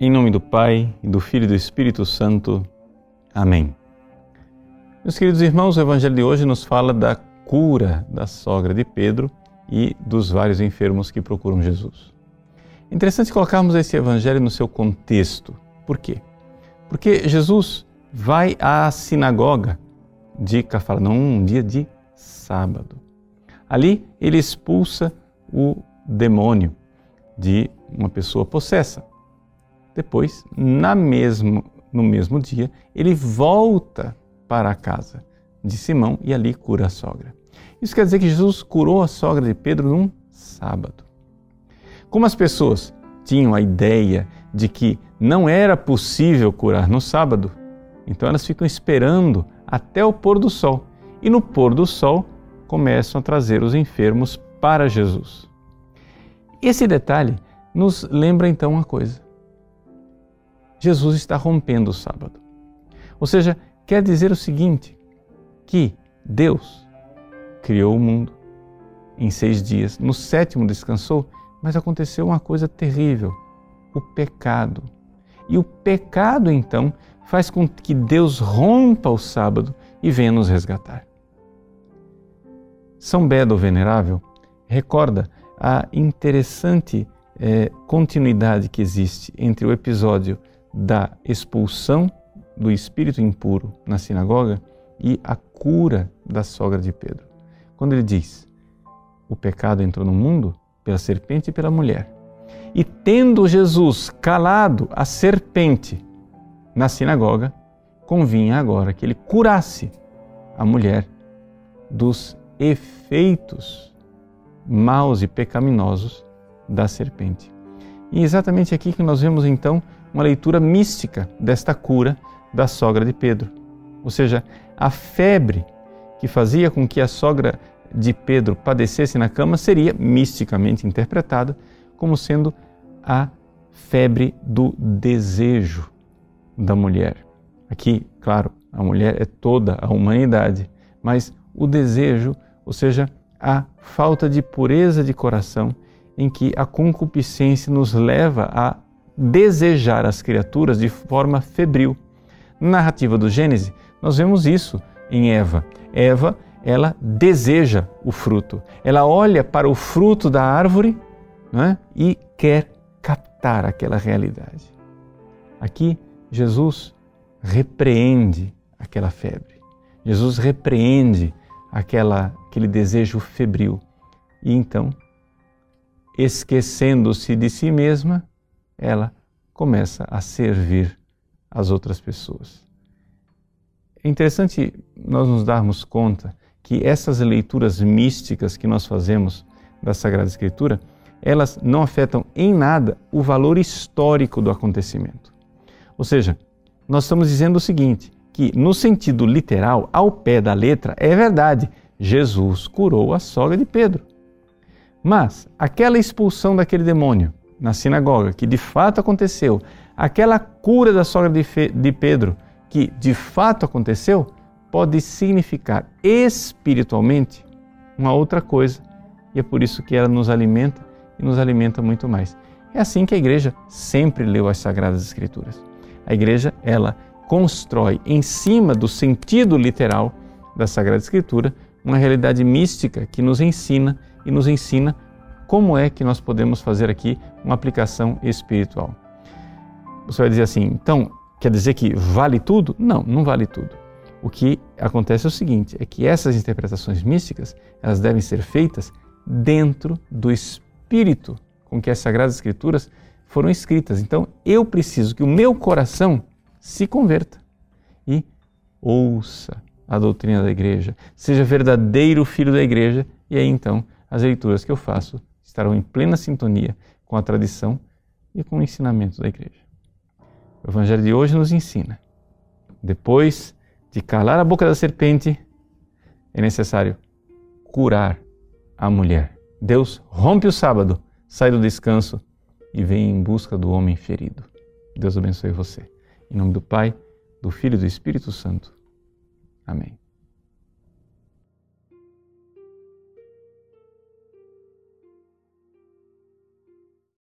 Em nome do Pai, do Filho e do Espírito Santo. Amém. Meus queridos irmãos, o Evangelho de hoje nos fala da cura da sogra de Pedro e dos vários enfermos que procuram Jesus. Interessante colocarmos esse Evangelho no seu contexto. Por quê? Porque Jesus vai à sinagoga de Cafarnaum um dia de sábado. Ali ele expulsa o demônio de uma pessoa possessa. Depois, na mesmo, no mesmo dia, ele volta para a casa de Simão e ali cura a sogra. Isso quer dizer que Jesus curou a sogra de Pedro num sábado. Como as pessoas tinham a ideia de que não era possível curar no sábado, então elas ficam esperando até o pôr do sol. E no pôr do sol começam a trazer os enfermos para Jesus. Esse detalhe nos lembra então uma coisa. Jesus está rompendo o sábado. Ou seja, quer dizer o seguinte: que Deus criou o mundo em seis dias, no sétimo descansou, mas aconteceu uma coisa terrível: o pecado. E o pecado, então, faz com que Deus rompa o sábado e venha nos resgatar. São Beda, o Venerável, recorda a interessante eh, continuidade que existe entre o episódio da expulsão do espírito impuro na sinagoga e a cura da sogra de Pedro. Quando ele diz: O pecado entrou no mundo pela serpente e pela mulher. E tendo Jesus calado a serpente na sinagoga, convinha agora que ele curasse a mulher dos efeitos maus e pecaminosos da serpente. E exatamente aqui que nós vemos então uma leitura mística desta cura da sogra de Pedro. Ou seja, a febre que fazia com que a sogra de Pedro padecesse na cama seria misticamente interpretada como sendo a febre do desejo da mulher. Aqui, claro, a mulher é toda a humanidade, mas o desejo, ou seja, a falta de pureza de coração em que a concupiscência nos leva a desejar as criaturas de forma febril. Na narrativa do Gênesis, nós vemos isso em Eva. Eva, ela deseja o fruto. Ela olha para o fruto da árvore né, e quer captar aquela realidade. Aqui, Jesus repreende aquela febre. Jesus repreende aquela, aquele desejo febril. E então, esquecendo-se de si mesma, ela começa a servir as outras pessoas. É interessante nós nos darmos conta que essas leituras místicas que nós fazemos da Sagrada Escritura, elas não afetam em nada o valor histórico do acontecimento. Ou seja, nós estamos dizendo o seguinte, que no sentido literal, ao pé da letra, é verdade, Jesus curou a sogra de Pedro. Mas aquela expulsão daquele demônio na sinagoga, que de fato aconteceu, aquela cura da sogra de Pedro, que de fato aconteceu, pode significar espiritualmente uma outra coisa. E é por isso que ela nos alimenta e nos alimenta muito mais. É assim que a igreja sempre leu as sagradas escrituras. A igreja, ela constrói em cima do sentido literal da sagrada escritura uma realidade mística que nos ensina e nos ensina como é que nós podemos fazer aqui uma aplicação espiritual. Você vai dizer assim, então, quer dizer que vale tudo? Não, não vale tudo. O que acontece é o seguinte, é que essas interpretações místicas, elas devem ser feitas dentro do espírito com que as sagradas escrituras foram escritas. Então, eu preciso que o meu coração se converta e ouça a doutrina da igreja, seja verdadeiro filho da igreja, e aí então as leituras que eu faço estarão em plena sintonia com a tradição e com o ensinamento da igreja. O Evangelho de hoje nos ensina: depois de calar a boca da serpente, é necessário curar a mulher. Deus rompe o sábado, sai do descanso e vem em busca do homem ferido. Deus abençoe você. Em nome do Pai, do Filho e do Espírito Santo. Amém.